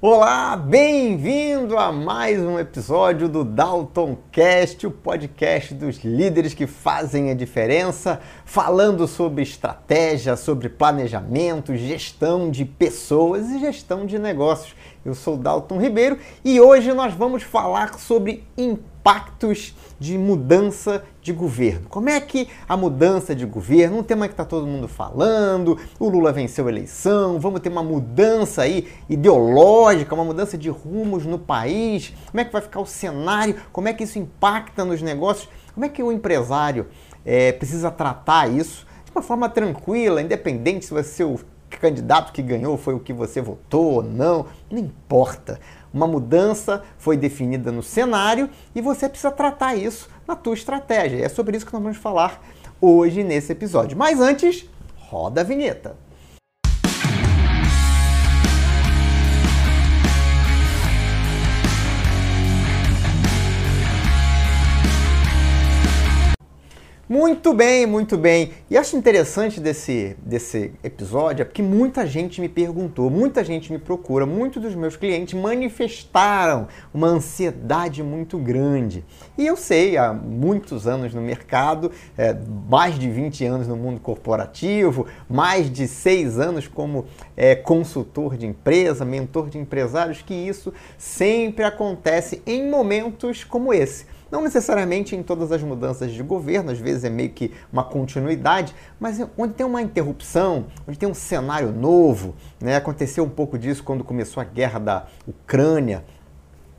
Olá, bem-vindo a mais um episódio do Dalton Cast, o podcast dos líderes que fazem a diferença, falando sobre estratégia, sobre planejamento, gestão de pessoas e gestão de negócios. Eu sou Dalton Ribeiro e hoje nós vamos falar sobre impactos de mudança de governo. Como é que a mudança de governo, um tema que está todo mundo falando, o Lula venceu a eleição, vamos ter uma mudança aí ideológica, uma mudança de rumos no país, como é que vai ficar o cenário, como é que isso impacta nos negócios, como é que o empresário é, precisa tratar isso de uma forma tranquila, independente se você o candidato que ganhou foi o que você votou ou não, não importa. Uma mudança foi definida no cenário e você precisa tratar isso na tua estratégia. É sobre isso que nós vamos falar hoje nesse episódio. Mas antes, roda a vinheta. Muito bem, muito bem. E acho interessante desse, desse episódio é porque muita gente me perguntou, muita gente me procura, muitos dos meus clientes manifestaram uma ansiedade muito grande. E eu sei, há muitos anos no mercado, é, mais de 20 anos no mundo corporativo, mais de seis anos como é, consultor de empresa, mentor de empresários, que isso sempre acontece em momentos como esse não necessariamente em todas as mudanças de governo, às vezes é meio que uma continuidade, mas onde tem uma interrupção, onde tem um cenário novo, né? aconteceu um pouco disso quando começou a guerra da Ucrânia,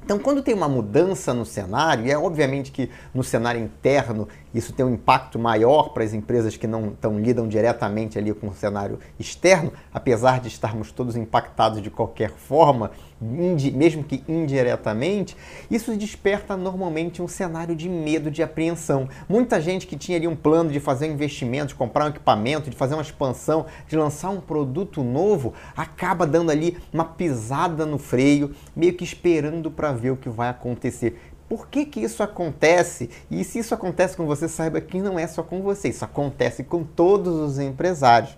então, quando tem uma mudança no cenário, e é obviamente que no cenário interno isso tem um impacto maior para as empresas que não tão, lidam diretamente ali com o cenário externo, apesar de estarmos todos impactados de qualquer forma, mesmo que indiretamente, isso desperta normalmente um cenário de medo, de apreensão. Muita gente que tinha ali um plano de fazer um investimento, de comprar um equipamento, de fazer uma expansão, de lançar um produto novo, acaba dando ali uma pisada no freio, meio que esperando para ver o que vai acontecer. Por que, que isso acontece? E se isso acontece com você, saiba que não é só com você, isso acontece com todos os empresários.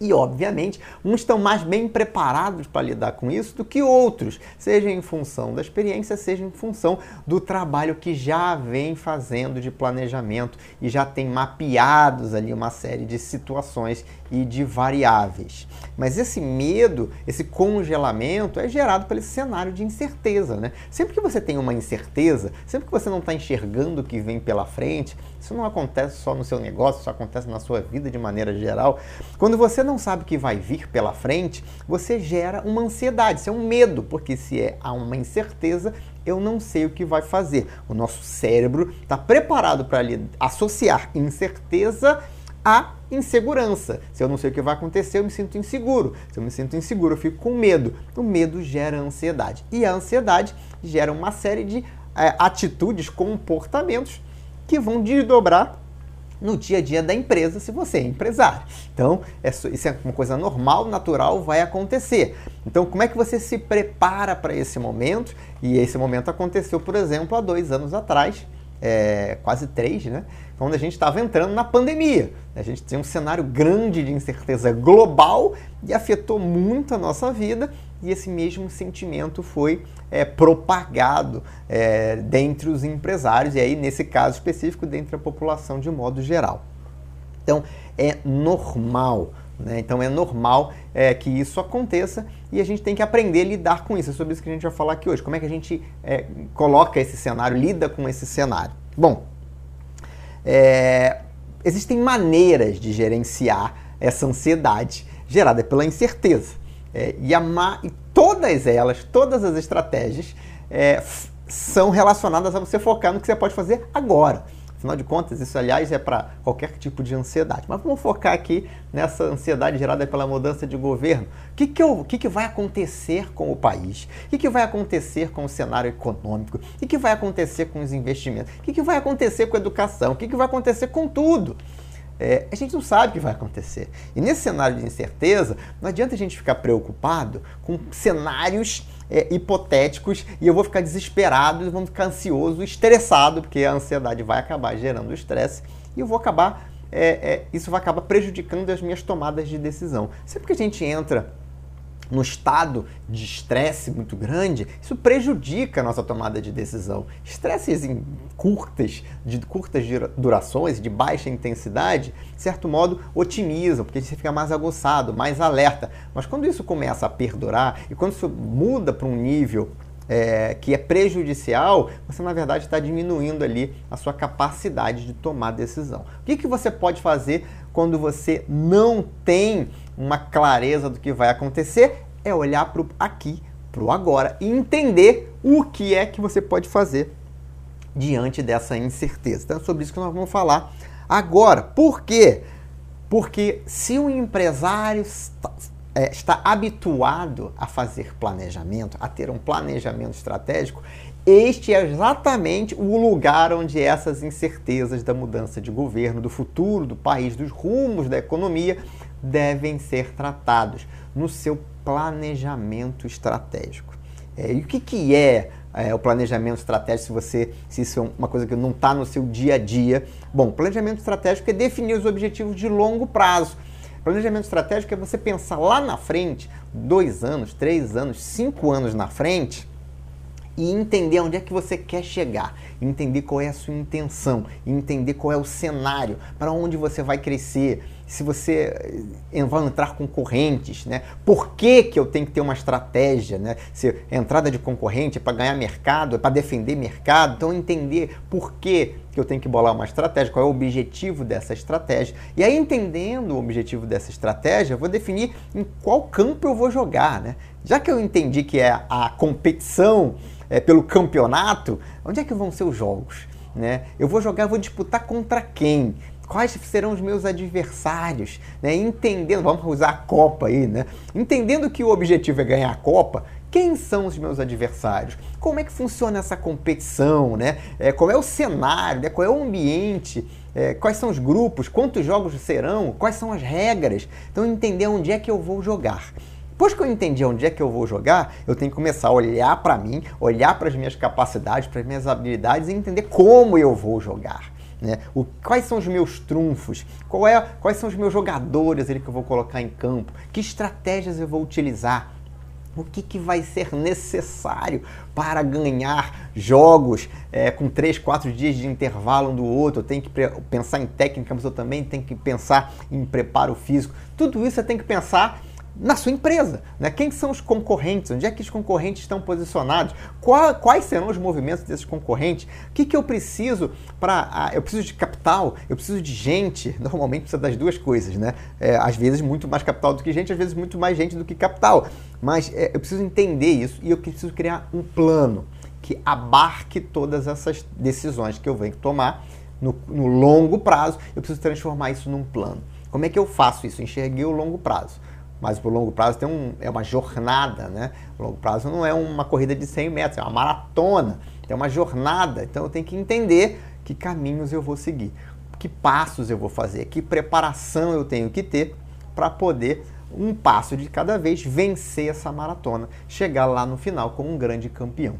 E, obviamente, uns estão mais bem preparados para lidar com isso do que outros, seja em função da experiência, seja em função do trabalho que já vem fazendo de planejamento e já tem mapeados ali uma série de situações e de variáveis. Mas esse medo, esse congelamento é gerado pelo cenário de incerteza, né? Sempre que você tem uma incerteza, sempre que você não está enxergando o que vem pela frente, isso não acontece só no seu negócio, isso acontece na sua vida de maneira geral. Quando você não sabe o que vai vir pela frente, você gera uma ansiedade, isso é um medo, porque se é, há uma incerteza, eu não sei o que vai fazer. O nosso cérebro está preparado para associar incerteza a insegurança. Se eu não sei o que vai acontecer, eu me sinto inseguro. Se eu me sinto inseguro, eu fico com medo. O medo gera ansiedade. E a ansiedade gera uma série de é, atitudes, comportamentos que vão desdobrar no dia a dia da empresa se você é empresário. Então, é isso é uma coisa normal, natural, vai acontecer. Então, como é que você se prepara para esse momento? E esse momento aconteceu, por exemplo, há dois anos atrás, é, quase três, né? Quando a gente estava entrando na pandemia. A gente tinha um cenário grande de incerteza global e afetou muito a nossa vida, e esse mesmo sentimento foi é, propagado é, dentre os empresários, e aí, nesse caso específico, dentre a população de modo geral. Então, é normal. Né? Então é normal é, que isso aconteça e a gente tem que aprender a lidar com isso. É sobre isso que a gente vai falar aqui hoje. Como é que a gente é, coloca esse cenário, lida com esse cenário? Bom, é, existem maneiras de gerenciar essa ansiedade gerada pela incerteza. É, e, a, e todas elas, todas as estratégias é, são relacionadas a você focar no que você pode fazer agora. Afinal de contas, isso, aliás, é para qualquer tipo de ansiedade. Mas vamos focar aqui nessa ansiedade gerada pela mudança de governo. O que, que, que, que vai acontecer com o país? O que, que vai acontecer com o cenário econômico? O que, que vai acontecer com os investimentos? O que, que vai acontecer com a educação? O que, que vai acontecer com tudo? é, a gente não sabe o que vai acontecer. E nesse cenário de incerteza, não adianta a gente ficar preocupado com cenários é, hipotéticos e eu vou ficar desesperado, vou ficar ansioso, estressado, porque a ansiedade vai acabar gerando estresse e eu vou acabar, é, é, isso vai acabar prejudicando as minhas tomadas de decisão. Sempre que a gente entra no estado de estresse muito grande, isso prejudica a nossa tomada de decisão. Estresses em curtas, de curtas durações, de baixa intensidade, de certo modo, otimizam, porque você fica mais aguçado, mais alerta. Mas quando isso começa a perdurar e quando isso muda para um nível é, que é prejudicial, você na verdade está diminuindo ali a sua capacidade de tomar decisão. O que, que você pode fazer quando você não tem uma clareza do que vai acontecer? É olhar para o aqui, para o agora e entender o que é que você pode fazer diante dessa incerteza. Então é sobre isso que nós vamos falar agora. Por quê? Porque se o empresário é, está habituado a fazer planejamento, a ter um planejamento estratégico, este é exatamente o lugar onde essas incertezas da mudança de governo, do futuro do país, dos rumos da economia devem ser tratados no seu planejamento estratégico. É, e o que, que é, é, o planejamento estratégico se você se isso é uma coisa que não está no seu dia a dia? Bom, planejamento estratégico é definir os objetivos de longo prazo Planejamento estratégico é você pensar lá na frente, dois anos, três anos, cinco anos na frente, e entender onde é que você quer chegar, entender qual é a sua intenção, entender qual é o cenário, para onde você vai crescer, se você eh, vai entrar concorrentes, né? Por que, que eu tenho que ter uma estratégia, né? Se entrada de concorrente é para ganhar mercado, é para defender mercado, então entender por que, que eu tenho que bolar uma estratégia, qual é o objetivo dessa estratégia. E aí entendendo o objetivo dessa estratégia, eu vou definir em qual campo eu vou jogar, né? Já que eu entendi que é a competição é, pelo campeonato, onde é que vão ser os jogos? Né? Eu vou jogar, vou disputar contra quem? Quais serão os meus adversários? Né? Entendendo, vamos usar a Copa aí, né? Entendendo que o objetivo é ganhar a Copa, quem são os meus adversários? Como é que funciona essa competição? Né? É, qual é o cenário? Né? Qual é o ambiente? É, quais são os grupos? Quantos jogos serão? Quais são as regras? Então, entender onde é que eu vou jogar. Depois que eu entendi onde é que eu vou jogar, eu tenho que começar a olhar para mim, olhar para as minhas capacidades, para as minhas habilidades e entender como eu vou jogar. Né? O, quais são os meus trunfos? Qual é, quais são os meus jogadores ali, que eu vou colocar em campo? Que estratégias eu vou utilizar? O que, que vai ser necessário para ganhar jogos é, com 3, 4 dias de intervalo um do outro? Eu tenho que pensar em técnica, mas eu também tenho que pensar em preparo físico. Tudo isso você tem que pensar na sua empresa. Né? Quem são os concorrentes? Onde é que os concorrentes estão posicionados? Qual, quais serão os movimentos desses concorrentes? O que, que eu preciso para. Ah, eu preciso de capital, eu preciso de gente. Normalmente precisa das duas coisas, né? É, às vezes muito mais capital do que gente, às vezes muito mais gente do que capital. Mas é, eu preciso entender isso e eu preciso criar um plano que abarque todas essas decisões que eu venho tomar no, no longo prazo. Eu preciso transformar isso num plano. Como é que eu faço isso? Enxerguei o longo prazo mas para o longo prazo tem um, é uma jornada, né? O longo prazo não é uma corrida de 100 metros, é uma maratona, é uma jornada. Então eu tenho que entender que caminhos eu vou seguir, que passos eu vou fazer, que preparação eu tenho que ter para poder um passo de cada vez vencer essa maratona, chegar lá no final como um grande campeão.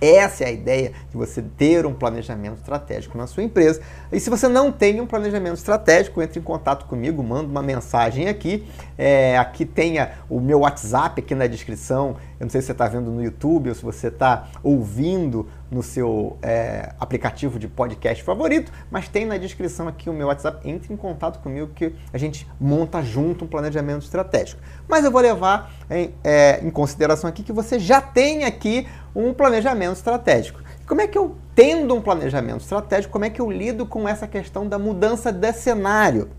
Essa é a ideia de você ter um planejamento estratégico na sua empresa. E se você não tem um planejamento estratégico, entre em contato comigo, manda uma mensagem aqui. É, aqui tenha o meu WhatsApp aqui na descrição. Eu não sei se você está vendo no YouTube ou se você está ouvindo no seu é, aplicativo de podcast favorito, mas tem na descrição aqui o meu WhatsApp. Entre em contato comigo que a gente monta junto um planejamento estratégico. Mas eu vou levar em, é, em consideração aqui que você já tem aqui um planejamento estratégico. Como é que eu, tendo um planejamento estratégico, como é que eu lido com essa questão da mudança de cenário?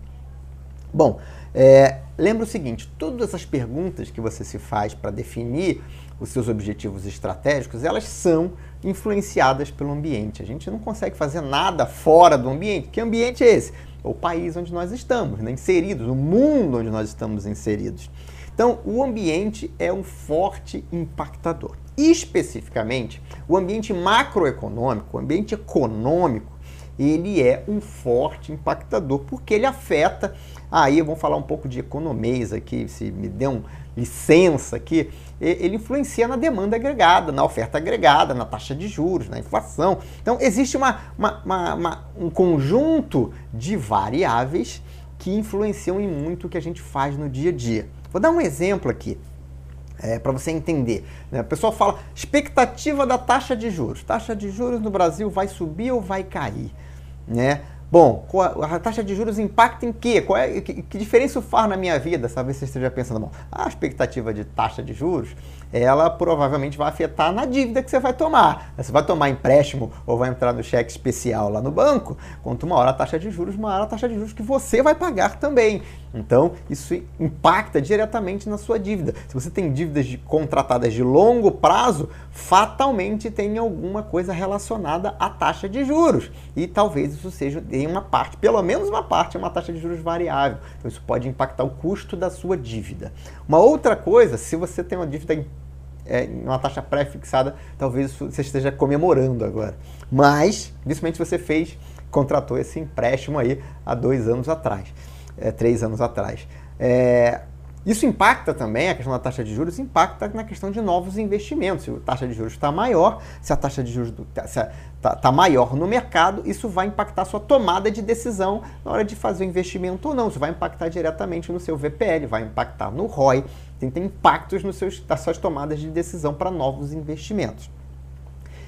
Bom, é, lembra o seguinte: todas essas perguntas que você se faz para definir os seus objetivos estratégicos, elas são influenciadas pelo ambiente. A gente não consegue fazer nada fora do ambiente. Que ambiente é esse? O país onde nós estamos, né? inseridos, o mundo onde nós estamos inseridos. Então, o ambiente é um forte impactador. Especificamente, o ambiente macroeconômico, o ambiente econômico, ele é um forte impactador, porque ele afeta. Aí vamos falar um pouco de economês aqui, se me um licença aqui. Ele influencia na demanda agregada, na oferta agregada, na taxa de juros, na inflação. Então, existe uma, uma, uma, uma um conjunto de variáveis que influenciam em muito o que a gente faz no dia a dia. Vou dar um exemplo aqui. É, para você entender. Né? O pessoal fala expectativa da taxa de juros. Taxa de juros no Brasil vai subir ou vai cair? Né? Bom, a taxa de juros impacta em quê? Qual é, que, que diferença faz na minha vida? Se você esteja pensando, bom, a expectativa de taxa de juros, ela provavelmente vai afetar na dívida que você vai tomar. Você vai tomar empréstimo ou vai entrar no cheque especial lá no banco, quanto maior a taxa de juros, maior a taxa de juros que você vai pagar também. Então, isso impacta diretamente na sua dívida. Se você tem dívidas de, contratadas de longo prazo, fatalmente tem alguma coisa relacionada à taxa de juros. E talvez isso seja em uma parte, pelo menos uma parte, uma taxa de juros variável. Então, isso pode impactar o custo da sua dívida. Uma outra coisa, se você tem uma dívida é, uma taxa pré-fixada, talvez você esteja comemorando agora. Mas, principalmente você fez, contratou esse empréstimo aí há dois anos atrás é, três anos atrás. É, isso impacta também, a questão da taxa de juros impacta na questão de novos investimentos. Se a taxa de juros está maior, se a taxa de juros está tá, tá maior no mercado, isso vai impactar a sua tomada de decisão na hora de fazer o investimento ou não. Isso vai impactar diretamente no seu VPL, vai impactar no ROI, tem, tem impactos nos seus, nas suas tomadas de decisão para novos investimentos.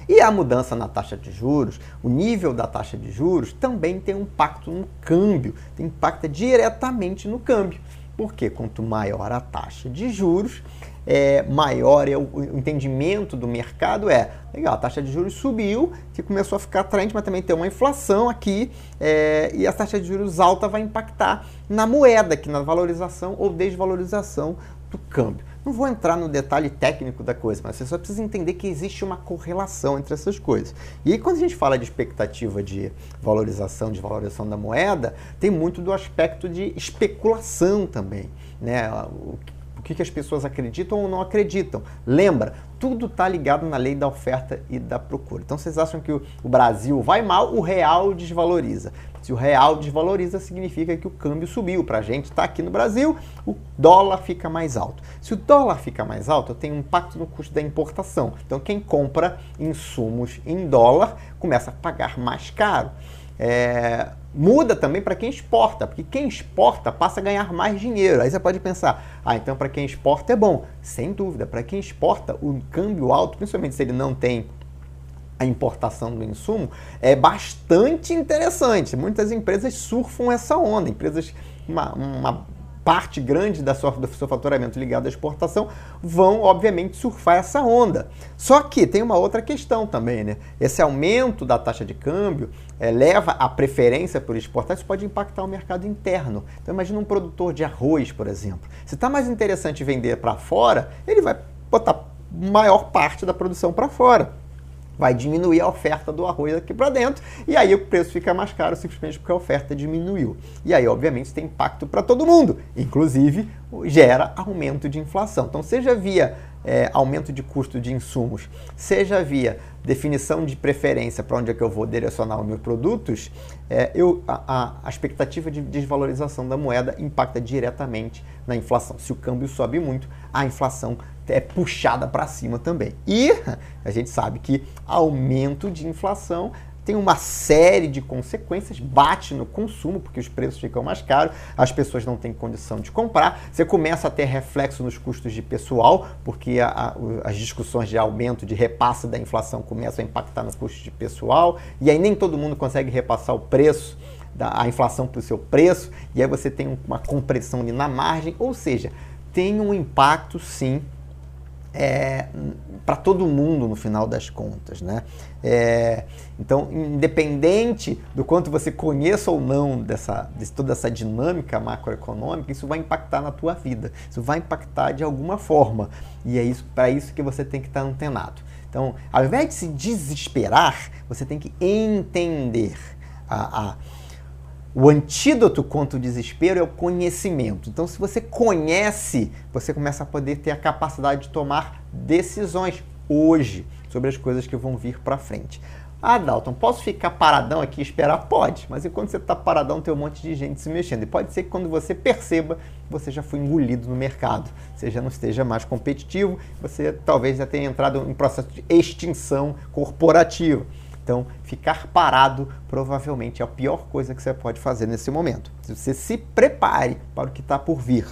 E a mudança na taxa de juros, o nível da taxa de juros, também tem um impacto no câmbio, impacta diretamente no câmbio. Porque quanto maior a taxa de juros, é, maior é o, o, entendimento do mercado é, legal, a taxa de juros subiu, que começou a ficar atraente, mas também tem uma inflação aqui, é, e a taxa de juros alta vai impactar na moeda, aqui na valorização ou desvalorização do câmbio. Não vou entrar no detalhe técnico da coisa, mas você só precisa entender que existe uma correlação entre essas coisas. E aí, quando a gente fala de expectativa de valorização, de valorização da moeda, tem muito do aspecto de especulação também. Né? O que, as pessoas acreditam ou não acreditam. Lembra, tudo está ligado na lei da oferta e da procura. Então vocês acham que o Brasil vai mal, o real desvaloriza. Se o real desvaloriza, significa que o câmbio subiu. Para a gente está aqui no Brasil, o dólar fica mais alto. Se o dólar fica mais alto, tem um impacto no custo da importação. Então, quem compra insumos em dólar começa a pagar mais caro. É, muda também para quem exporta, porque quem exporta passa a ganhar mais dinheiro. Aí você pode pensar, ah, então para quem exporta é bom. Sem dúvida, para quem exporta, o câmbio alto, principalmente se ele não tem a importação do insumo é bastante interessante. Muitas empresas surfam essa onda, empresas, uma, uma parte grande da sua, do seu faturamento ligado à exportação vão, obviamente, surfar essa onda. Só que tem uma outra questão também, né? Esse aumento da taxa de câmbio é, leva a preferência por exportar, isso pode impactar o mercado interno. Então, imagina um produtor de arroz, por exemplo. Se está mais interessante vender para fora, ele vai botar maior parte da produção para fora vai diminuir a oferta do arroz aqui para dentro e aí o preço fica mais caro simplesmente porque a oferta diminuiu. E aí, obviamente, tem impacto para todo mundo, inclusive gera aumento de inflação. Então, seja via é, aumento de custo de insumos, seja via definição de preferência para onde é que eu vou direcionar os meus produtos, é, eu, a, a, expectativa de desvalorização da moeda impacta diretamente na inflação. Se o câmbio sobe muito, a inflação é puxada para cima também. E a gente sabe que aumento de inflação tem uma série de consequências, bate no consumo, porque os preços ficam mais caros, as pessoas não têm condição de comprar, você começa a ter reflexo nos custos de pessoal, porque a, a, as discussões de aumento, de repasse da inflação começam a impactar no custo de pessoal, e aí nem todo mundo consegue repassar o preço, da, inflação para o seu preço, e aí você tem uma compressão ali na margem, ou seja, tem um impacto sim é, para todo mundo no final das contas, né? É, então, independente do quanto você conheça ou não dessa, de toda essa dinâmica macroeconômica, isso vai impactar na tua vida, isso vai impactar de alguma forma e é isso para isso que você tem que estar antenado. Então, ao invés de se desesperar, você tem que entender a, a o antídoto contra o desespero é o conhecimento. Então, se você conhece, você começa a poder ter a capacidade de tomar decisões hoje sobre as coisas que vão vir para frente. Ah, Dalton, posso ficar paradão aqui e esperar? Pode, mas enquanto você está paradão, tem um monte de gente se mexendo. E pode ser que quando você perceba, você já foi engolido no mercado, você já não esteja mais competitivo, você talvez já tenha entrado em processo de extinção corporativa. Então, ficar parado provavelmente é a pior coisa que você pode fazer nesse momento. Você se prepare para o que está por vir.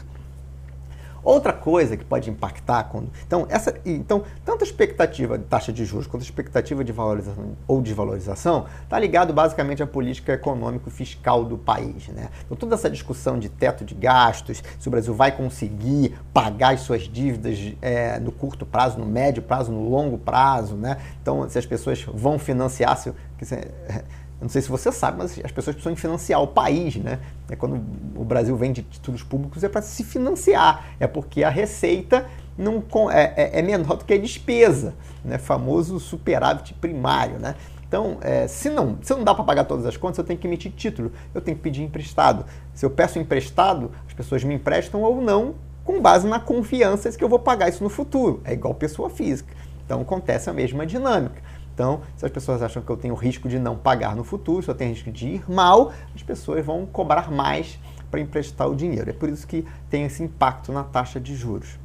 Outra coisa que pode impactar quando. Então, essa, então tanto a expectativa de taxa de juros quanto a expectativa de valorização ou desvalorização está ligado basicamente à política econômico-fiscal do país. Né? Então, toda essa discussão de teto de gastos, se o Brasil vai conseguir pagar as suas dívidas é, no curto prazo, no médio prazo, no longo prazo, né? Então, se as pessoas vão financiar, se, eu não sei se você sabe, mas as pessoas precisam financiar o país, né? É quando o Brasil vende títulos públicos é para se financiar, é porque a receita não é, é, é, menor do que a despesa, né? Famoso superávit primário, né? Então, é, se, não, se não dá para pagar todas as contas, eu tenho que emitir título, eu tenho que pedir emprestado. Se eu peço emprestado, as pessoas me emprestam ou não, com base na confiança de que eu vou pagar isso no futuro. É igual pessoa física. Então, acontece a mesma dinâmica. Então, se as pessoas acham que eu tenho risco de não pagar no futuro, se eu tenho risco de ir mal, as pessoas vão cobrar mais para emprestar o dinheiro. É por isso que tem esse impacto na taxa de juros.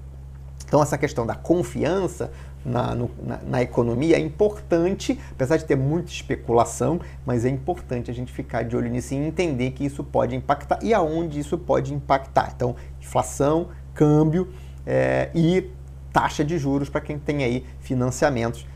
Então, essa questão da confiança na, no, na, na, economia é importante, apesar de ter muita especulação, mas é importante a gente ficar de olho nisso e entender que isso pode impactar e aonde isso pode impactar. Então, inflação, câmbio é, e taxa de juros para quem tem aí financiamentos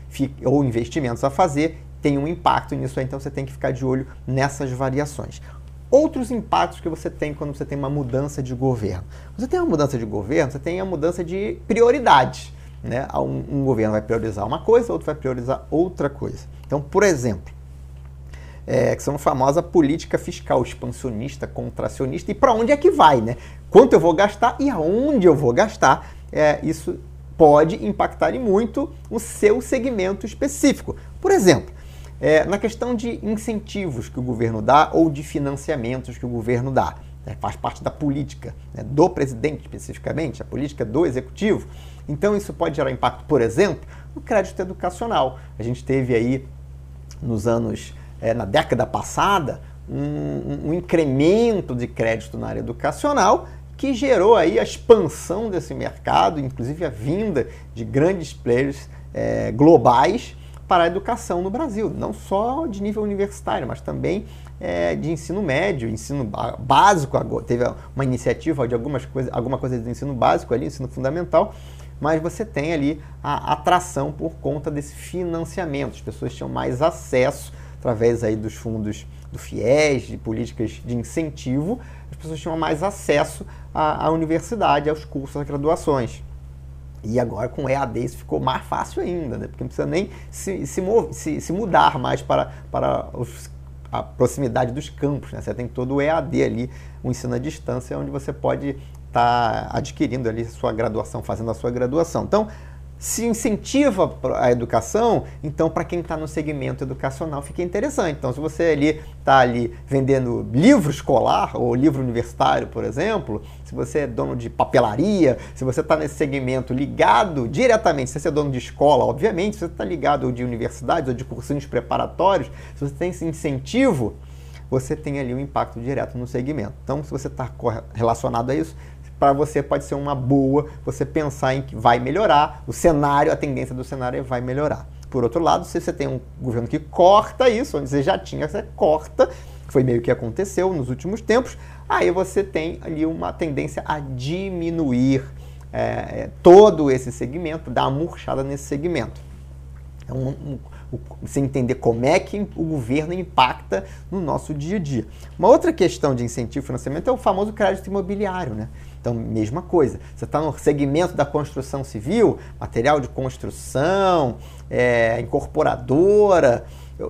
ou investimentos a fazer, tem um impacto nisso aí, então você tem que ficar de olho nessas variações. Outros impactos que você tem quando você tem uma mudança de governo. Você tem uma mudança de governo, você tem a mudança de prioridades. Né? Um, um governo vai priorizar uma coisa, outro vai priorizar outra coisa. Então, por exemplo, é, que são a famosa política fiscal expansionista, contracionista, e para onde é que vai, né? Quanto eu vou gastar e aonde eu vou gastar, é, isso pode impactar muito o seu segmento específico. Por exemplo, é, na questão de incentivos que o governo dá ou de financiamentos que o governo dá. Né, faz parte da política né, do presidente especificamente, a política do executivo. Então isso pode gerar impacto, por exemplo, no crédito educacional. A gente teve aí nos anos, é, na década passada, um, um incremento de crédito na área educacional que gerou aí a expansão desse mercado, inclusive a vinda de grandes players é, globais para a educação no Brasil, não só de nível universitário, mas também é, de ensino médio, ensino básico. Teve uma iniciativa de algumas coisa, alguma coisa de ensino básico ali, ensino fundamental, mas você tem ali a atração por conta desse financiamento. As pessoas tinham mais acesso através aí dos fundos do FIES, de políticas de incentivo, as pessoas tinham mais acesso à, à universidade, aos cursos, às graduações. E agora com EAD isso ficou mais fácil ainda, né? porque não precisa nem se, se, se, se mudar mais para, para os, a proximidade dos campos. Né? Você tem todo o EAD ali, o ensino à distância, onde você pode estar tá adquirindo ali sua graduação, fazendo a sua graduação. Então, se incentiva a educação, então para quem está no segmento educacional fica interessante. Então, se você ali está ali vendendo livro escolar ou livro universitário, por exemplo, se você é dono de papelaria, se você está nesse segmento ligado diretamente, se você é dono de escola, obviamente, se você está ligado de universidades ou de cursinhos preparatórios, se você tem esse incentivo, você tem ali um impacto direto no segmento. Então, se você está relacionado a isso, para você pode ser uma boa você pensar em que vai melhorar, o cenário, a tendência do cenário vai melhorar. Por outro lado, se você tem um governo que corta isso, onde você já tinha, você corta, foi meio que aconteceu nos últimos tempos, aí você tem ali uma tendência a diminuir é, todo esse segmento, dar uma murchada nesse segmento. É um, um, você entender como é que o governo impacta no nosso dia a dia. Uma outra questão de incentivo e financiamento é o famoso crédito imobiliário, né? Então, mesma coisa. Você está no segmento da construção civil, material de construção, é, incorporadora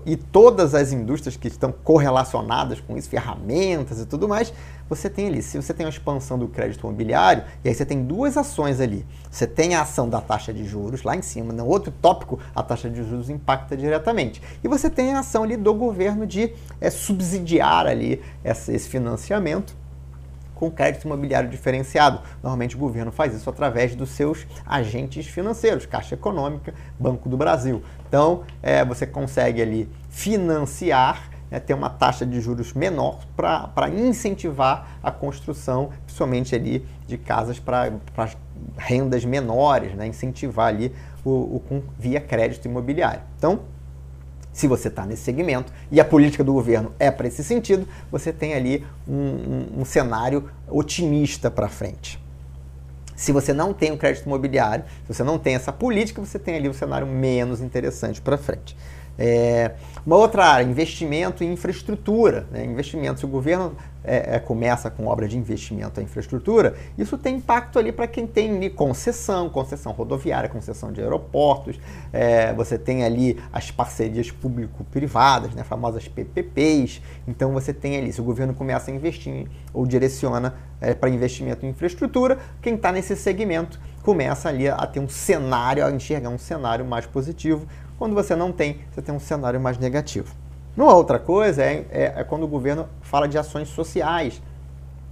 e todas as indústrias que estão correlacionadas com isso, ferramentas e tudo mais, você tem ali. Se você tem a expansão do crédito imobiliário, e aí você tem duas ações ali. Você tem a ação da taxa de juros lá em cima, no outro tópico, a taxa de juros impacta diretamente. E você tem a ação ali do governo de é, subsidiar ali esse financiamento com crédito imobiliário diferenciado. Normalmente o governo faz isso através dos seus agentes financeiros, Caixa Econômica, Banco do Brasil. Então, é, você consegue ali financiar né, ter uma taxa de juros menor para incentivar a construção, principalmente ali de casas para rendas menores, né, incentivar ali o, o, via crédito imobiliário. Então, se você está nesse segmento e a política do governo é para esse sentido, você tem ali um, um, um cenário otimista para frente. Se você não tem o crédito imobiliário, se você não tem essa política, você tem ali um cenário menos interessante para frente. É, uma outra área, investimento em infraestrutura. Né? Investimento, se o governo é, é, começa com obra de investimento em infraestrutura, isso tem impacto ali para quem tem concessão, concessão rodoviária, concessão de aeroportos, é, você tem ali as parcerias público-privadas, né? famosas PPPs. Então você tem ali, se o governo começa a investir ou direciona é, para investimento em infraestrutura, quem está nesse segmento começa ali a ter um cenário, a enxergar um cenário mais positivo, quando você não tem, você tem um cenário mais negativo. Uma outra coisa é, é, é quando o governo fala de ações sociais,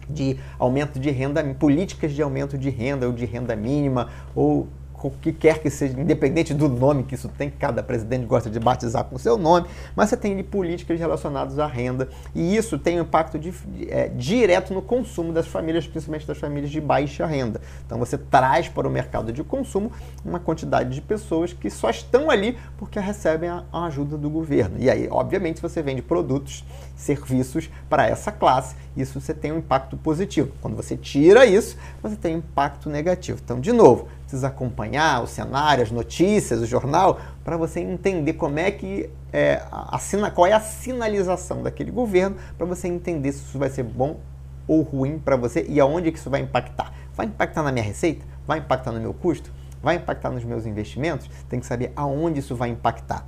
de aumento de renda, políticas de aumento de renda ou de renda mínima, ou o que quer que seja, independente do nome que isso tem, cada presidente gosta de batizar com seu nome, mas você tem de políticas relacionadas à renda, e isso tem um impacto de, é, direto no consumo das famílias, principalmente das famílias de baixa renda. Então você traz para o mercado de consumo uma quantidade de pessoas que só estão ali porque recebem a, a ajuda do governo. E aí, obviamente, você vende produtos, serviços para essa classe, isso você tem um impacto positivo. Quando você tira isso, você tem um impacto negativo. Então, de novo, precisa acompanhar o cenário, as notícias, o jornal, para você entender como é que é, qual é a sinalização daquele governo, para você entender se isso vai ser bom ou ruim para você e aonde que isso vai impactar. Vai impactar na minha receita? Vai impactar no meu custo? Vai impactar nos meus investimentos? Tem que saber aonde isso vai impactar.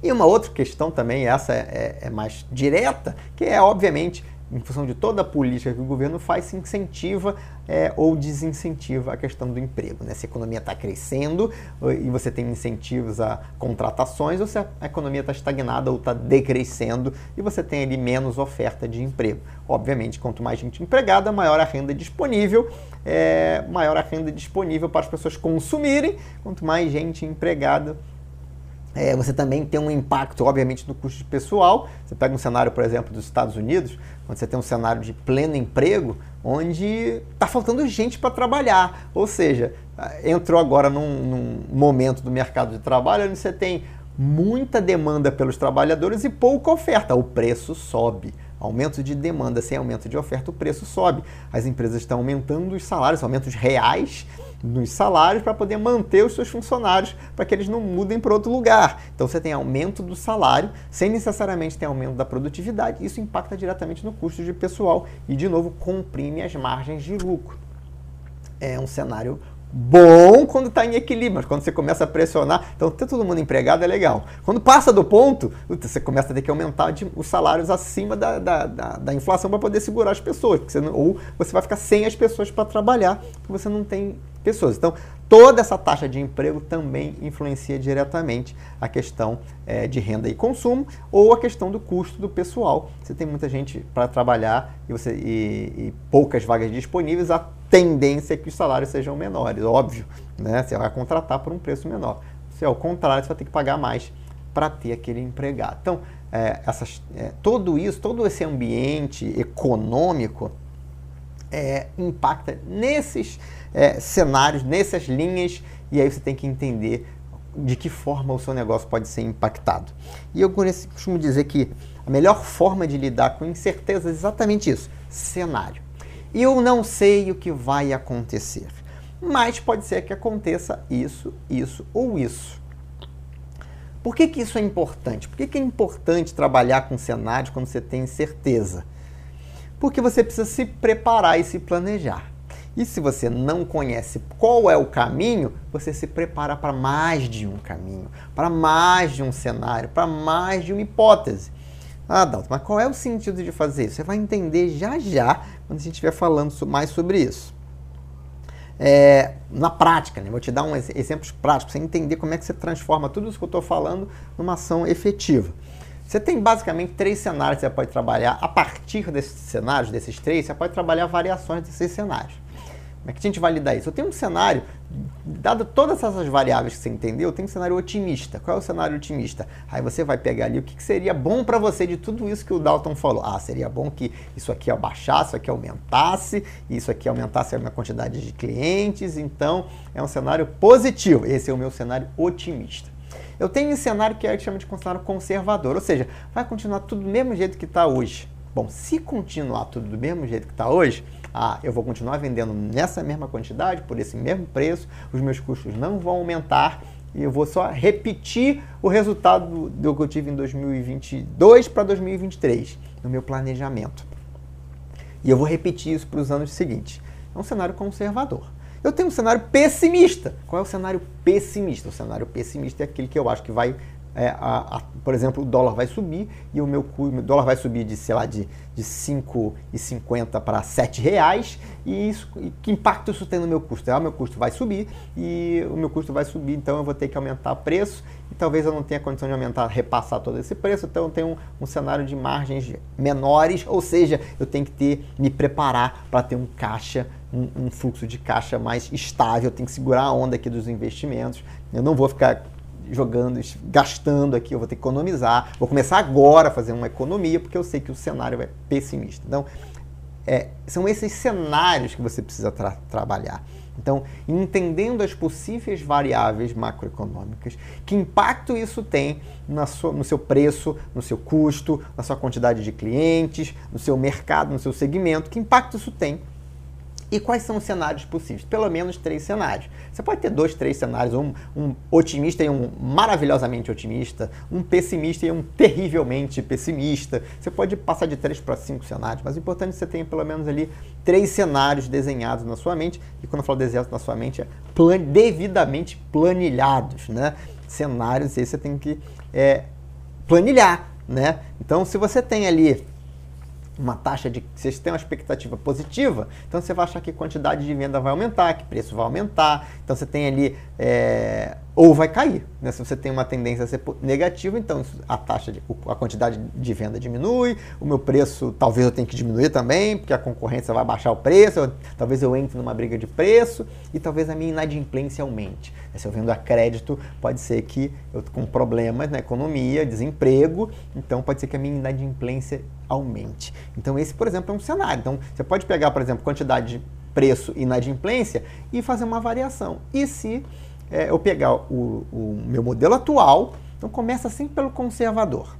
E uma outra questão também, essa é, é, é mais direta, que é obviamente em função de toda a política que o governo faz, se incentiva é, ou desincentiva a questão do emprego. Né? Se a economia está crescendo e você tem incentivos a contratações, ou se a economia está estagnada ou está decrescendo e você tem ali menos oferta de emprego. Obviamente, quanto mais gente empregada, maior a renda disponível, é, maior a renda disponível para as pessoas consumirem, quanto mais gente empregada, é, você também tem um impacto, obviamente, no custo pessoal. Você pega um cenário, por exemplo, dos Estados Unidos, onde você tem um cenário de pleno emprego, onde está faltando gente para trabalhar. Ou seja, entrou agora num, num, momento do mercado de trabalho onde você tem muita demanda pelos trabalhadores e pouca oferta. O preço sobe. Aumento de demanda sem aumento de oferta, o preço sobe. As empresas estão aumentando os salários, aumentos reais nos salários para poder manter os seus funcionários, para que eles não mudem para outro lugar. Então você tem aumento do salário, sem necessariamente ter aumento da produtividade. Isso impacta diretamente no custo de pessoal e, de novo, comprime as margens de lucro. É um cenário bom quando está em equilíbrio, mas quando você começa a pressionar, então ter todo mundo empregado é legal. Quando passa do ponto, você começa a ter que aumentar os salários acima da, da, da, da inflação para poder segurar as pessoas, você não, ou você vai ficar sem as pessoas para trabalhar, porque você não tem pessoas. Então, toda essa taxa de emprego também influencia diretamente a questão é, de renda e consumo ou a questão do custo do pessoal. Você tem muita gente para trabalhar e, você, e, e poucas vagas disponíveis, a tendência é que os salários sejam menores, óbvio. Né? Você vai contratar por um preço menor. Se é o contrário, você vai ter que pagar mais para ter aquele empregado. Então, é, essas, é, tudo isso, todo esse ambiente econômico é, impacta nesses é, cenários, nessas linhas, e aí você tem que entender de que forma o seu negócio pode ser impactado. E eu costumo dizer que a melhor forma de lidar com incerteza é exatamente isso: cenário. Eu não sei o que vai acontecer, mas pode ser que aconteça isso, isso ou isso. Por que, que isso é importante? Por que, que é importante trabalhar com cenários quando você tem certeza? Porque você precisa se preparar e se planejar. E se você não conhece qual é o caminho, você se prepara para mais de um caminho, para mais de um cenário, para mais de uma hipótese. Ah, Dalton, mas qual é o sentido de fazer isso? Você vai entender já já quando a gente estiver falando mais sobre isso. É, na prática, né? vou te dar um exemplos práticos, para você entender como é que você transforma tudo isso que eu estou falando numa ação efetiva. Você tem basicamente três cenários que você pode trabalhar. A partir desses cenários, desses três, você pode trabalhar variações desses cenários. Como é que a gente vai lidar isso? Eu tenho um cenário, dado todas essas variáveis que você entendeu, eu tenho um cenário otimista. Qual é o cenário otimista? Aí você vai pegar ali o que, que seria bom para você de tudo isso que o Dalton falou. Ah, seria bom que isso aqui abaixasse, isso aqui aumentasse, isso aqui aumentasse a minha quantidade de clientes. Então, é um cenário positivo. Esse é o meu cenário otimista. Eu tenho um cenário que a gente chama de cenário conservador, ou seja, vai continuar tudo do mesmo jeito que está hoje. Bom, se continuar tudo do mesmo jeito que está hoje, Ah, eu vou continuar vendendo nessa mesma quantidade, por esse mesmo preço, os meus custos não vão aumentar e eu vou só repetir o resultado do, que eu tive em 2022 para 2023 no meu planejamento. E eu vou repetir isso para os anos seguintes. É um cenário conservador. Eu tenho um cenário pessimista. Qual é o cenário pessimista? O cenário pessimista é aquele que eu acho que vai é, a, a, por exemplo, o dólar vai subir e o meu, o dólar vai subir de, sei lá, de, de 5,50 para 7 reais e, isso, e que impacto isso tem no meu custo? O meu custo vai subir e o meu custo vai subir, então eu vou ter que aumentar o preço e talvez eu não tenha condição de aumentar, repassar todo esse preço, então eu tenho um, um cenário de margens menores, ou seja, eu tenho que ter, me preparar para ter um caixa um, um, fluxo de caixa mais estável, tenho que segurar a onda aqui dos investimentos. Eu não vou ficar jogando, gastando aqui, eu vou ter que economizar. Vou começar agora a fazer uma economia, porque eu sei que o cenário é pessimista. Então, é, são esses cenários que você precisa tra trabalhar. Então, entendendo as possíveis variáveis macroeconômicas, que impacto isso tem sua, no seu preço, no seu custo, na sua quantidade de clientes, no seu mercado, no seu segmento, que impacto isso tem e quais são os cenários possíveis? Pelo menos três cenários. Você pode ter dois, três cenários, um, um otimista e um maravilhosamente otimista, um pessimista e um terrivelmente pessimista. Você pode passar de três para cinco cenários, mas o importante é que você tenha pelo menos ali três cenários desenhados na sua mente. E quando eu falo desenhados na sua mente, é plan devidamente planilhados, né? Cenários, aí você tem que é, planilhar, né? Então, se você tem ali uma taxa de. Se você tem uma expectativa positiva, então você vai achar que quantidade de venda vai aumentar, que preço vai aumentar. Então você tem ali. É, ou vai cair. Né? Se você tem uma tendência a ser negativa, então a taxa de, a quantidade de venda diminui, o meu preço talvez eu tenha que diminuir também, porque a concorrência vai baixar o preço, eu, talvez eu entre numa briga de preço e talvez a minha inadimplência aumente. Se eu vendo a crédito, pode ser que eu com problemas na economia, desemprego, então pode ser que a minha inadimplência aumente. Então esse, por exemplo, é um cenário. Então você pode pegar, por exemplo, quantidade de preço e inadimplência e fazer uma variação. E se é, eu pegar o, o meu modelo atual, então começa sempre pelo conservador.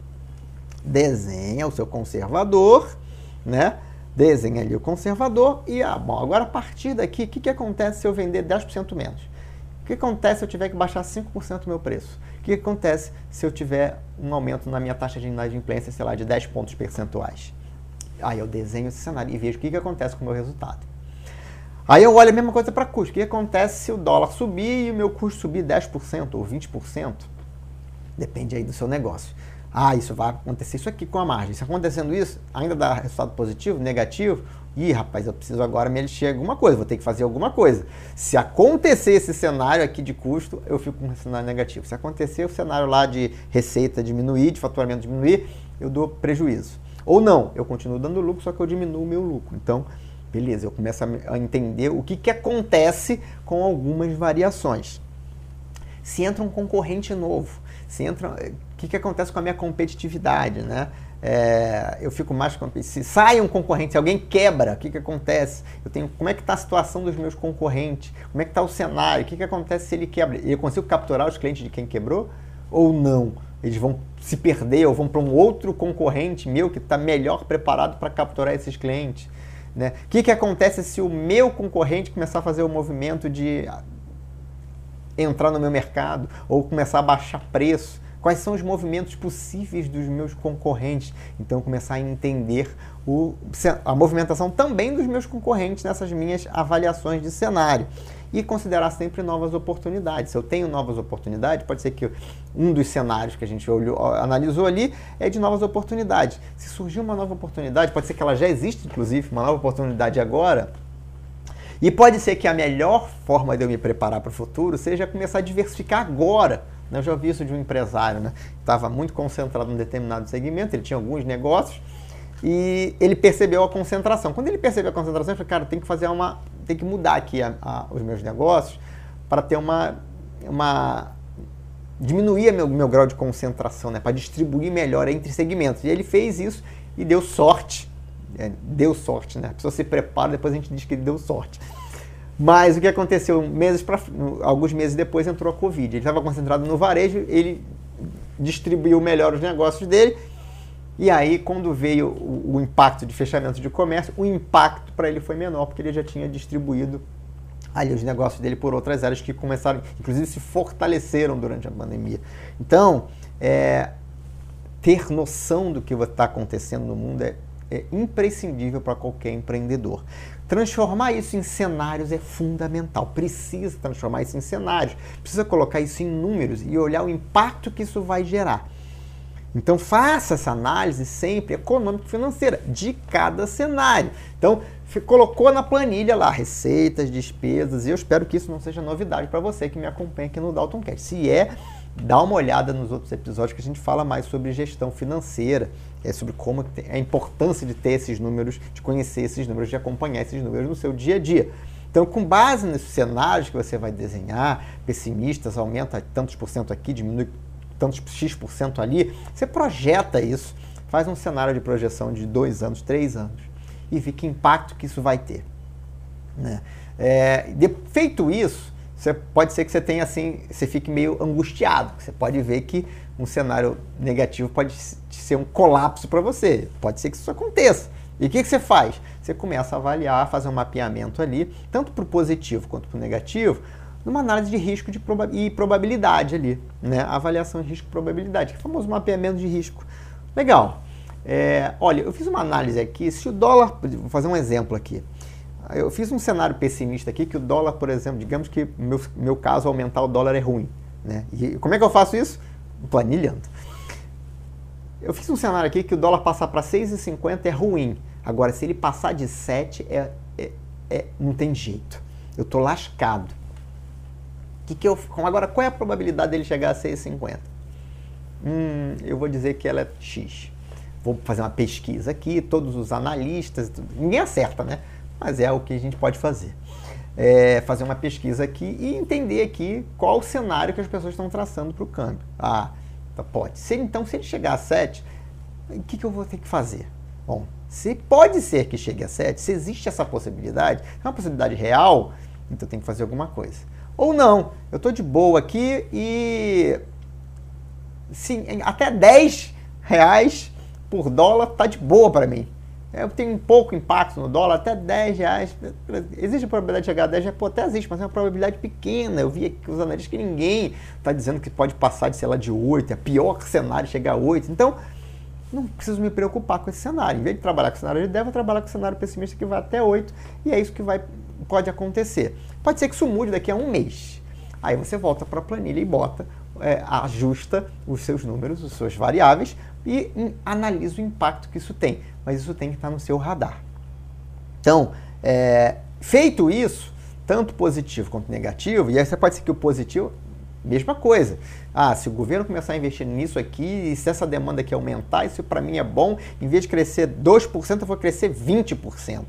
Desenha o seu conservador, né? Desenha ali o conservador e, ah, bom, agora a partir daqui, o que, que acontece se eu vender 10% menos? O que acontece se eu tiver que baixar 5% do meu preço? Que acontece se eu tiver um aumento na minha taxa de inadimplência, sei lá, de 10 pontos percentuais? Aí eu desenho esse cenário e vejo o que, que acontece com o meu resultado. Aí eu olho a mesma coisa para custo. O que acontece se o dólar subir e o meu custo subir 10% ou 20%? Depende aí do seu negócio. Ah, isso vai acontecer isso aqui com a margem. Se acontecendo isso, ainda dá resultado positivo, negativo? Ih, rapaz, eu preciso agora me elixir alguma coisa, vou ter que fazer alguma coisa. Se acontecer esse cenário aqui de custo, eu fico com um cenário negativo. Se acontecer o cenário lá de receita diminuir, de faturamento diminuir, eu dou prejuízo. Ou não, eu continuo dando lucro, só que eu diminuo o meu lucro. Então, Beleza, eu começo a entender o que, que acontece com algumas variações. Se entra um concorrente novo, se entra, o que, que acontece com a minha competitividade, né? É, eu fico mais se sai um concorrente, se alguém quebra, o que, que acontece? Eu tenho como é que está a situação dos meus concorrentes? Como é que está o cenário? O que, que acontece se ele quebra? Eu consigo capturar os clientes de quem quebrou ou não? Eles vão se perder ou vão para um outro concorrente meu que está melhor preparado para capturar esses clientes? Né? O que, que acontece se o meu concorrente começar a fazer o movimento de entrar no meu mercado ou começar a baixar preço? Quais são os movimentos possíveis dos meus concorrentes? Então, começar a entender o, a movimentação também dos meus concorrentes nessas minhas avaliações de cenário e considerar sempre novas oportunidades. Se eu tenho novas oportunidades, pode ser que um dos cenários que a gente olhou, analisou ali é de novas oportunidades. Se surgir uma nova oportunidade, pode ser que ela já existe, inclusive, uma nova oportunidade agora. E pode ser que a melhor forma de eu me preparar para o futuro seja começar a diversificar agora. Eu já ouvi isso de um empresário, né? Estava muito concentrado em um determinado segmento, ele tinha alguns negócios e ele percebeu a concentração. Quando ele percebeu a concentração, ele falou, cara, tem que fazer uma tem que mudar aqui a, a, os meus negócios para ter uma, uma diminuir meu, meu grau de concentração, né, para distribuir melhor entre segmentos. E ele fez isso e deu sorte. É, deu sorte, né? A pessoa se prepara, depois a gente diz que ele deu sorte. Mas o que aconteceu meses para alguns meses depois entrou a Covid. Ele estava concentrado no varejo, ele distribuiu melhor os negócios dele E aí, quando veio o, o impacto de fechamento de comércio, o impacto para ele foi menor, porque ele já tinha distribuído ali os negócios dele por outras áreas que começaram, inclusive se fortaleceram durante a pandemia. Então, é, ter noção do que está acontecendo no mundo é, é imprescindível para qualquer empreendedor. Transformar isso em cenários é fundamental. Precisa transformar isso em cenários, precisa colocar isso em números e olhar o impacto que isso vai gerar. Então faça essa análise sempre econômico-financeira de cada cenário. Então colocou na planilha lá receitas, despesas e eu espero que isso não seja novidade para você que me acompanha aqui no Dalton Cash. Se é, dá uma olhada nos outros episódios que a gente fala mais sobre gestão financeira, é sobre como a importância de ter esses números, de conhecer esses números, de acompanhar esses números no seu dia a dia. Então, com base nesses cenários que você vai desenhar, pessimistas, aumenta tantos por cento aqui, diminui tantos X% ali, você projeta isso, faz um cenário de projeção de dois anos, três anos, e vê que impacto que isso vai ter. Né? É, de, feito isso, você pode ser que você tenha assim, você fique meio angustiado. Você pode ver que um cenário negativo pode ser um colapso para você. Pode ser que isso aconteça. E o que, que, você faz? Você começa a avaliar, fazer um mapeamento ali, tanto para o positivo quanto para o negativo, numa análise de risco de proba e probabilidade ali, né? Avaliação de risco e probabilidade, que é o famoso mapeamento de risco. Legal. É, olha, eu fiz uma análise aqui, se o dólar, vou fazer um exemplo aqui. Eu fiz um cenário pessimista aqui, que o dólar, por exemplo, digamos que meu, meu caso aumentar o dólar é ruim. Né? E como é que eu faço isso? Planilhando. Eu fiz um cenário aqui que o dólar passar para 6,50 é ruim. Agora, se ele passar de 7, é, é, é não tem jeito. Eu estou lascado que que eu, agora, qual é a probabilidade dele chegar a 6,50? Hum, eu vou dizer que ela é X. Vou fazer uma pesquisa aqui, todos os analistas, ninguém acerta, né? Mas é o que a gente pode fazer. É fazer uma pesquisa aqui e entender aqui qual o cenário que as pessoas estão traçando para o câmbio. Ah, tá, pode. Se, então, se ele chegar a 7, o que, que eu vou ter que fazer? Bom, se pode ser que chegue a 7, se existe essa possibilidade, é uma possibilidade real, então tem que fazer alguma coisa. Ou não, eu estou de boa aqui e sim, até 10 reais por dólar tá de boa para mim. Eu tenho um pouco impacto no dólar, até 10 reais. Existe a probabilidade de chegar a 10 reais? Pô, até existe, mas é uma probabilidade pequena. Eu vi aqui os analistas que ninguém está dizendo que pode passar de, sei lá, de 8. É pior cenário chegar a 8. Então, não preciso me preocupar com esse cenário. Em vez de trabalhar com o cenário de deve trabalhar com o cenário pessimista que vai até 8. E é isso que vai, pode acontecer. Pode ser que isso mude daqui a um mês. Aí você volta para a planilha e bota, é, ajusta os seus números, as suas variáveis e analisa o impacto que isso tem. Mas isso tem que estar no seu radar. Então, é, feito isso, tanto positivo quanto negativo, e aí você pode ser que o positivo, mesma coisa. Ah, se o governo começar a investir nisso aqui, e se essa demanda aqui aumentar, isso para mim é bom, em vez de crescer 2%, eu vou crescer 20%.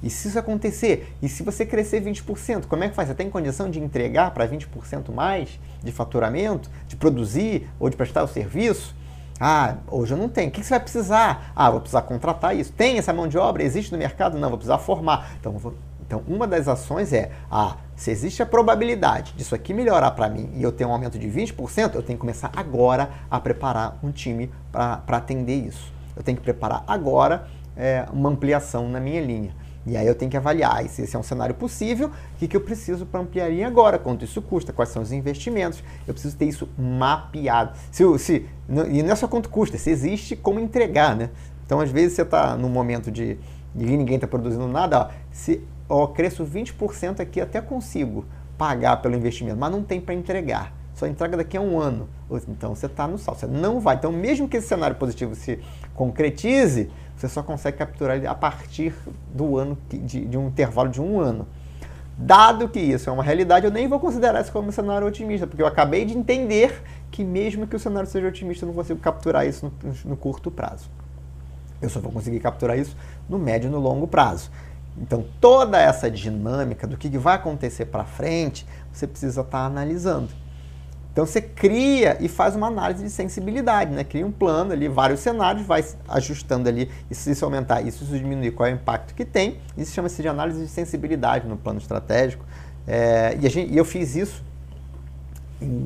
E se isso acontecer, e se você crescer 20%, como é que faz? Você tem condição de entregar para 20% mais de faturamento, de produzir ou de prestar o serviço? Ah, hoje eu não tenho. O que você vai precisar? Ah, vou precisar contratar isso. Tem essa mão de obra? Existe no mercado? Não, vou precisar formar. Então, vou... então uma das ações é, ah, se existe a probabilidade disso aqui melhorar para mim e eu ter um aumento de 20%, eu tenho que começar agora a preparar um time para atender isso. Eu tenho que preparar agora é, uma ampliação na minha linha. E aí eu tenho que avaliar se esse é um cenário possível, o que, que eu preciso para ampliar agora, quanto isso custa, quais são os investimentos. Eu preciso ter isso mapeado. Se, se, e não é só quanto custa, se existe como entregar, né? Então, às vezes, você está num momento de, ninguém está produzindo nada, ó, se ó, cresço 20% aqui, até consigo pagar pelo investimento, mas não tem para entregar. Só entrega daqui a um ano. Então, você está no salto, você não vai. Então, mesmo que esse cenário positivo se concretize, você só consegue capturar ele a partir do ano, de, de um intervalo de um ano. Dado que isso é uma realidade, eu nem vou considerar isso como um cenário otimista, porque eu acabei de entender que mesmo que o cenário seja otimista, eu não consigo capturar isso no, no curto prazo. Eu só vou conseguir capturar isso no médio e no longo prazo. Então, toda essa dinâmica do que vai acontecer para frente, você precisa estar tá analisando. Então você cria e faz uma análise de sensibilidade, né? Cria um plano ali, vários cenários, vai ajustando ali, se isso aumentar, isso, isso diminuir, qual é o impacto que tem. Isso chama-se de análise de sensibilidade no plano estratégico. É, e, gente, e, eu fiz isso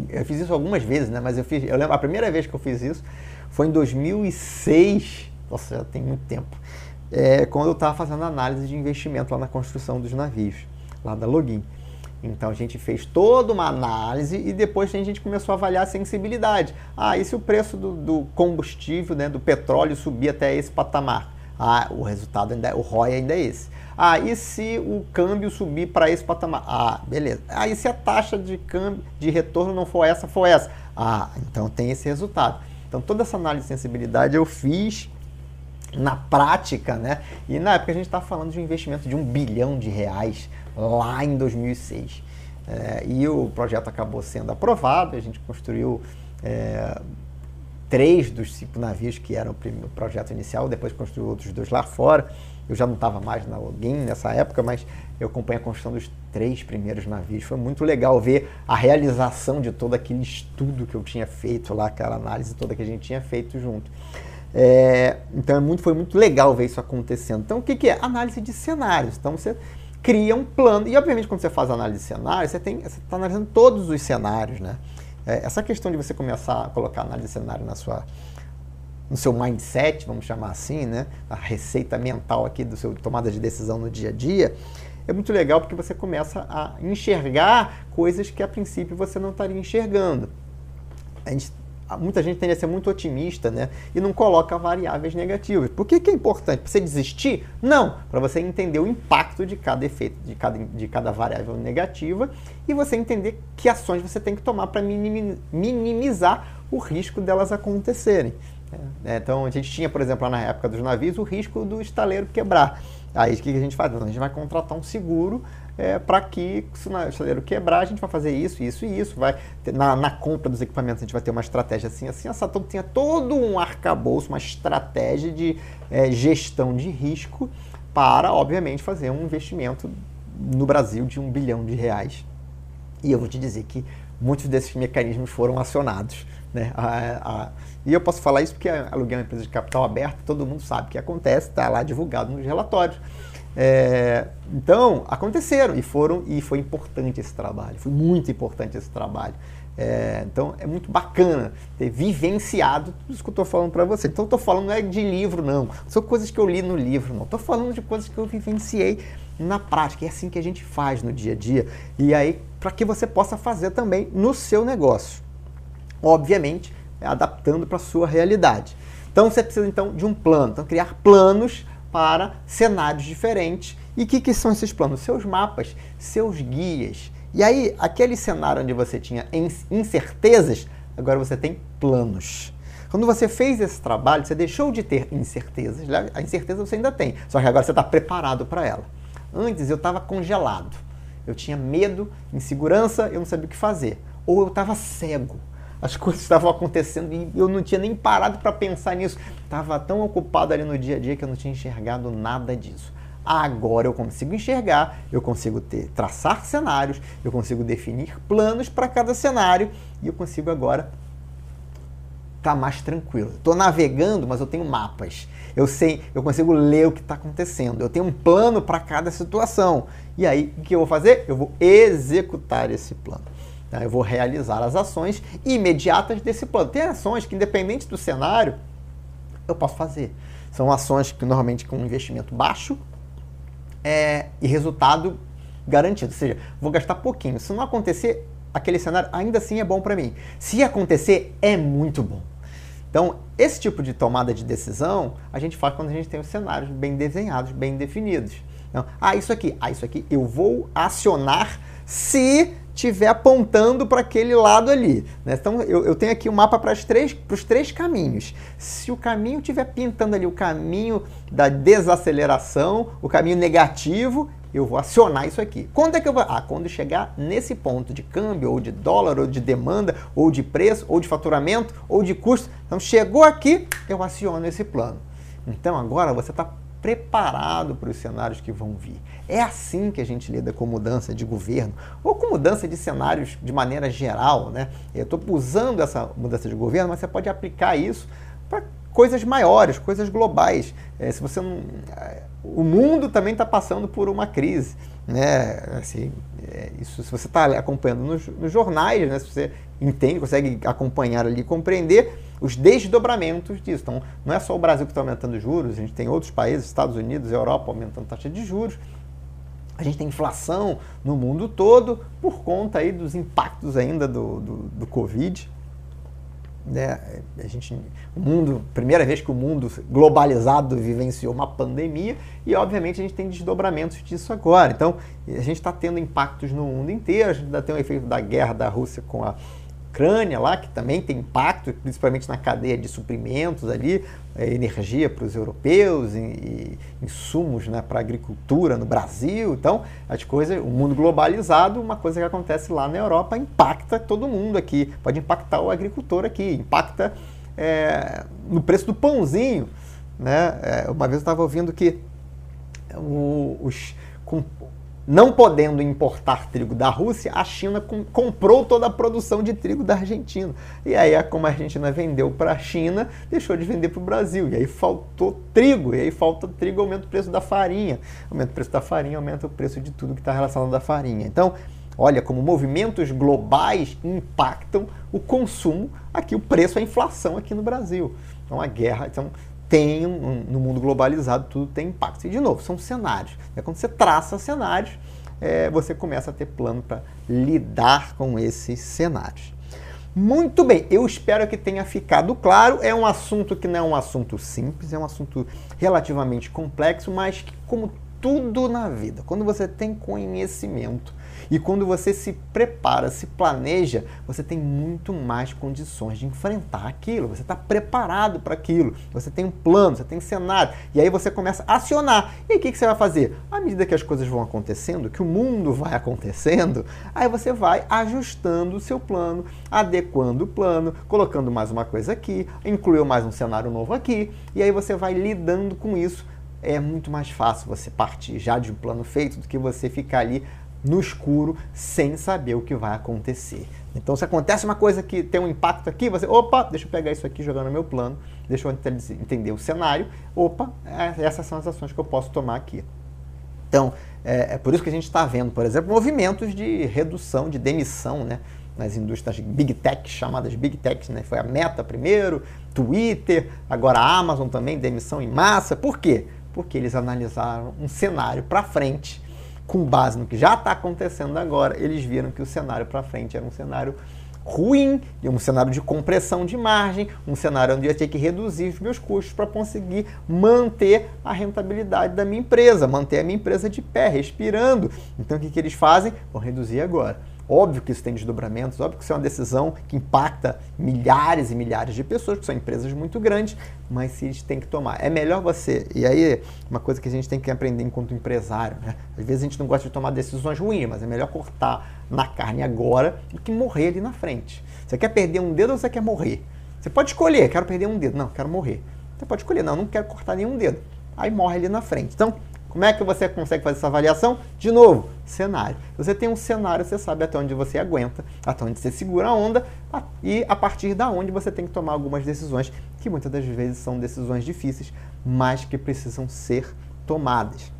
eu fiz isso algumas vezes, né? Mas eu fiz, eu lembro a primeira vez que eu fiz isso foi em 2006. Nossa, já tem muito tempo. É, quando eu estava fazendo análise de investimento lá na construção dos navios, lá da Login. Então a gente fez toda uma análise e depois a gente começou a avaliar a sensibilidade. Ah, e se o preço do, do combustível, né, do petróleo subir até esse patamar? Ah, o resultado ainda, é, o ROI ainda é esse. Ah, e se o câmbio subir para esse patamar? Ah, beleza. Ah, e se a taxa de câmbio de retorno não for essa, for essa? Ah, então tem esse resultado. Então toda essa análise de sensibilidade eu fiz na prática, né? E na época a gente está falando de um investimento de um bilhão de reais lá em 2006. É, e o projeto acabou sendo aprovado, a gente construiu é, três dos cinco navios que eram o projeto inicial, depois construiu outros dois lá fora. Eu já não estava mais na Login nessa época, mas eu acompanhei a construção dos três primeiros navios. Foi muito legal ver a realização de todo aquele estudo que eu tinha feito lá, aquela análise toda que a gente tinha feito junto. É, então é muito, foi muito legal ver isso acontecendo. Então o que, que é? Análise de cenários. Então você cria um plano. E obviamente quando você faz análise de cenários, você está analisando todos os cenários. Né? É, essa questão de você começar a colocar análise de cenário na sua, no seu mindset, vamos chamar assim, né? a receita mental aqui do seu tomada de decisão no dia a dia, é muito legal porque você começa a enxergar coisas que a princípio você não estaria enxergando. A gente muita gente tende a ser muito otimista, né? E não coloca variáveis negativas. Por que, que é importante? Para você desistir? Não, para você entender o impacto de cada efeito, de cada, de cada variável negativa e você entender que ações você tem que tomar para minimizar o risco delas acontecerem. É, então, a gente tinha, por exemplo, na época dos navios, o risco do estaleiro quebrar. Aí, o que a gente faz? A gente vai contratar um seguro é, para que, se o estaleiro quebrar, a gente vai fazer isso, isso e isso. Vai na, na, compra dos equipamentos, a gente vai ter uma estratégia assim, assim. A Saturn tinha todo um arcabouço, uma estratégia de é, gestão de risco para, obviamente, fazer um investimento no Brasil de um bilhão de reais. E eu vou te dizer que muitos desses mecanismos foram acionados. Né? A, a, e eu posso falar isso porque aluguel é uma empresa de capital aberto, todo mundo sabe o que acontece, está lá divulgado nos relatórios. É, então, aconteceram e foram e foi importante esse trabalho, foi muito importante esse trabalho. É, então, é muito bacana ter vivenciado tudo isso que eu estou falando para você. Então, estou falando não é de livro, não. São coisas que eu li no livro, não. Estou falando de coisas que eu vivenciei na prática. É assim que a gente faz no dia a dia. E aí, para que você possa fazer também no seu negócio. Obviamente, adaptando para a sua realidade. Então, você precisa então de um plano. Então, criar planos para cenários diferentes. E o que, que são esses planos? Seus mapas, seus guias. E aí, aquele cenário onde você tinha incertezas, agora você tem planos. Quando você fez esse trabalho, você deixou de ter incertezas. A incerteza você ainda tem, só que agora você está preparado para ela. Antes eu estava congelado. Eu tinha medo, insegurança, eu não sabia o que fazer. Ou eu estava cego as coisas estavam acontecendo e eu não tinha nem parado para pensar nisso. Estava tão ocupado ali no dia a dia que eu não tinha enxergado nada disso. Agora eu consigo enxergar, eu consigo ter, traçar cenários, eu consigo definir planos para cada cenário e eu consigo agora tá mais tranquilo. Estou navegando, mas eu tenho mapas. Eu sei, eu consigo ler o que está acontecendo. Eu tenho um plano para cada situação. E aí, o que eu vou fazer? Eu vou executar esse plano. Tá? Eu vou realizar as ações imediatas desse plano. Tem ações que, independente do cenário, eu posso fazer. São ações que normalmente com um investimento baixo é, e resultado garantido. Ou seja, vou gastar pouquinho. Se não acontecer, aquele cenário ainda assim é bom para mim. Se acontecer, é muito bom. Então, esse tipo de tomada de decisão a gente faz quando a gente tem os cenários bem desenhados, bem definidos. Então, ah, isso aqui, ah, isso aqui eu vou acionar se estiver apontando para aquele lado ali. Né? Então eu, eu, tenho aqui o um mapa para os três, três caminhos. Se o caminho estiver pintando ali o caminho da desaceleração, o caminho negativo, eu vou acionar isso aqui. Quando é que eu vou? Ah, quando chegar nesse ponto de câmbio, ou de dólar, ou de demanda, ou de preço, ou de faturamento, ou de custo. Então chegou aqui, eu aciono esse plano. Então agora você está preparado para os cenários que vão vir. É assim que a gente lida com mudança de governo ou com mudança de cenários de maneira geral. Né? Eu estou usando essa mudança de governo, mas você pode aplicar isso para coisas maiores, coisas globais. É, se você não. É, o mundo também está passando por uma crise. Né? Assim, é, isso, se você está acompanhando nos, nos, jornais, né? se você entende, consegue acompanhar ali, compreender os desdobramentos disso. Então, não é só o Brasil que está aumentando juros, a gente tem outros países, Estados Unidos, Europa, aumentando taxa de juros. A gente tem inflação no mundo todo por conta aí dos impactos ainda do, do, do Covid. Né? A gente, o mundo, primeira vez que o mundo globalizado vivenciou uma pandemia e, obviamente, a gente tem desdobramentos disso agora. Então, a gente está tendo impactos no mundo inteiro. A gente ainda tem o efeito da guerra da Rússia com a Ucrânia lá, que também tem impacto, principalmente na cadeia de suprimentos ali, é, energia para os europeus, e, insumos né, para a agricultura no Brasil. Então, as coisas, o mundo globalizado, uma coisa que acontece lá na Europa impacta todo mundo aqui. Pode impactar o agricultor aqui, impacta é, no preço do pãozinho. Né? É, uma vez eu estava ouvindo que o, os, com, não podendo importar trigo da Rússia, a China com, comprou toda a produção de trigo da Argentina. E aí, como a Argentina vendeu para a China, deixou de vender para o Brasil. E aí faltou trigo. E aí falta trigo, aumenta o preço da farinha. Aumenta o preço da farinha, aumenta o preço de tudo que está relacionado à farinha. Então, olha como movimentos globais impactam o consumo, aqui o preço, a inflação aqui no Brasil. Então, a guerra. Então, tem um, no mundo globalizado tudo tem impacto. E de novo, são cenários. É quando você traça cenários, é, você começa a ter plano para lidar com esses cenários. Muito bem, eu espero que tenha ficado claro. É um assunto que não é um assunto simples, é um assunto relativamente complexo, mas que, como tudo na vida, quando você tem conhecimento, e quando você se prepara, se planeja, você tem muito mais condições de enfrentar aquilo. Você está preparado para aquilo. Você tem um plano, você tem um cenário. E aí você começa a acionar. E aí o que, que você vai fazer? À medida que as coisas vão acontecendo, que o mundo vai acontecendo, aí você vai ajustando o seu plano, adequando o plano, colocando mais uma coisa aqui, incluiu mais um cenário novo aqui. E aí você vai lidando com isso é muito mais fácil você partir já de um plano feito do que você ficar ali no escuro sem saber o que vai acontecer. Então, se acontece uma coisa que tem um impacto aqui, você, opa, deixa eu pegar isso aqui jogar no meu plano, deixa eu entender o cenário, opa, é, essas são as ações que eu posso tomar aqui. Então, é, é por isso que a gente está vendo, por exemplo, movimentos de redução, de demissão, né? nas indústrias Big Tech, chamadas Big Tech, né? Foi a Meta primeiro, Twitter, agora a Amazon também, demissão em massa. Por quê? Porque eles analisaram um cenário para frente com base no que já está acontecendo agora, eles viram que o cenário para frente era um cenário ruim, um cenário de compressão de margem, um cenário onde eu ia ter que reduzir os meus custos para conseguir manter a rentabilidade da minha empresa, manter a minha empresa de pé, respirando. Então o que, que eles fazem? Vão reduzir agora. Óbvio que isso tem desdobramentos, óbvio que isso é uma decisão que impacta milhares e milhares de pessoas, que são empresas muito grandes, mas se eles têm que tomar. É melhor você. E aí, uma coisa que a gente tem que aprender enquanto empresário, né? Às vezes a gente não gosta de tomar decisões ruins, mas é melhor cortar na carne agora do que morrer ali na frente. Você quer perder um dedo ou você quer morrer? Você pode escolher, quero perder um dedo. Não, quero morrer. Você pode escolher, não, não quero cortar nenhum dedo. Aí morre ali na frente. Então, como é que você consegue fazer essa avaliação? De novo, cenário. Você tem um cenário, você sabe até onde você aguenta, até onde você segura a onda e a partir da onde você tem que tomar algumas decisões que muitas das vezes são decisões difíceis, mas que precisam ser tomadas.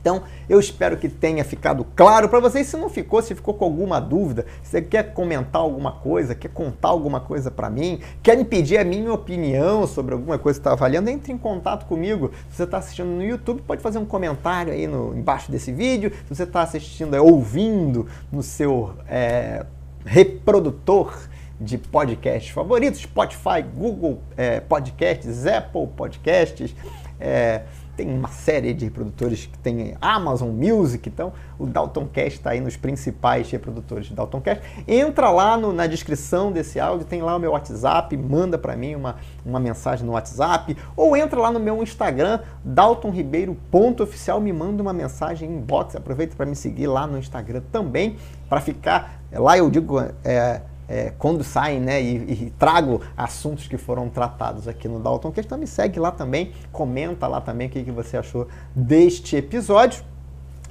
Então, eu espero que tenha ficado claro para vocês. Se não ficou, se ficou com alguma dúvida, se quer comentar alguma coisa, quer contar alguma coisa para mim, quer me pedir a minha opinião sobre alguma coisa que está avaliando, entre em contato comigo. Se você está assistindo no YouTube, pode fazer um comentário aí no, embaixo desse vídeo. Se você está assistindo, é, ouvindo no seu é, reprodutor de podcasts favoritos, Spotify, Google é, Podcasts, Apple Podcasts, é, tem uma série de reprodutores que tem Amazon Music, então o Dalton Cast está aí nos principais reprodutores de Dalton Cast. Entra lá no, na descrição desse áudio, tem lá o meu WhatsApp, manda para mim uma, uma mensagem no WhatsApp, ou entra lá no meu Instagram, daltonribeiro.oficial, me manda uma mensagem inbox, aproveita para me seguir lá no Instagram também, para ficar, lá eu digo... É, é, quando saem né, e, e, trago assuntos que foram tratados aqui no Dalton. Então me segue lá também, comenta lá também o que, que você achou deste episódio.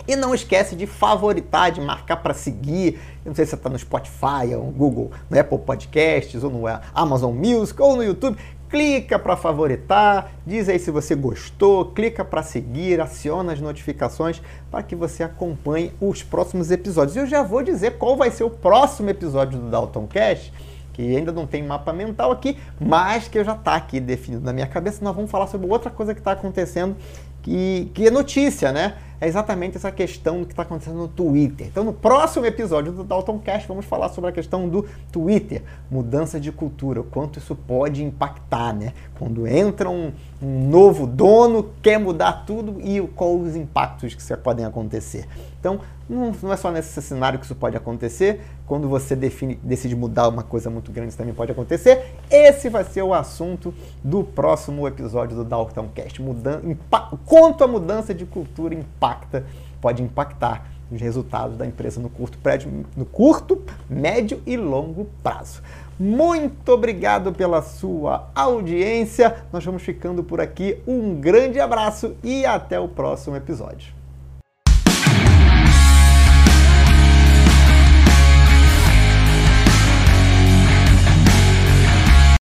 E não esquece de favoritar, de marcar para seguir. Eu não sei se você está no Spotify, ou no Google, no Apple Podcasts, ou no Amazon Music, ou no YouTube. Clica para favoritar, diz aí se você gostou, clica para seguir, aciona as notificações para que você acompanhe os próximos episódios. Eu já vou dizer qual vai ser o próximo episódio do Dalton Cash, que ainda não tem mapa mental aqui, mas que já está aqui definido na minha cabeça. Nós vamos falar sobre outra coisa que está acontecendo, que, que é notícia, né? É exatamente essa questão do que está acontecendo no Twitter. Então, no próximo episódio do Dalton Cash, vamos falar sobre a questão do Twitter, mudança de cultura, o quanto isso pode impactar, né? Quando entra um, um novo dono, quer mudar tudo e quais os impactos que podem acontecer. Então, não, não, é só nesse cenário que isso pode acontecer. Quando você define, decide mudar uma coisa muito grande, isso também pode acontecer. Esse vai ser o assunto do próximo episódio do Dalton Cast. Quanto a mudança de cultura impacta, pode impactar os resultados da empresa no curto, prédio, no curto, médio e longo prazo. Muito obrigado pela sua audiência. Nós vamos ficando por aqui. Um grande abraço e até o próximo episódio.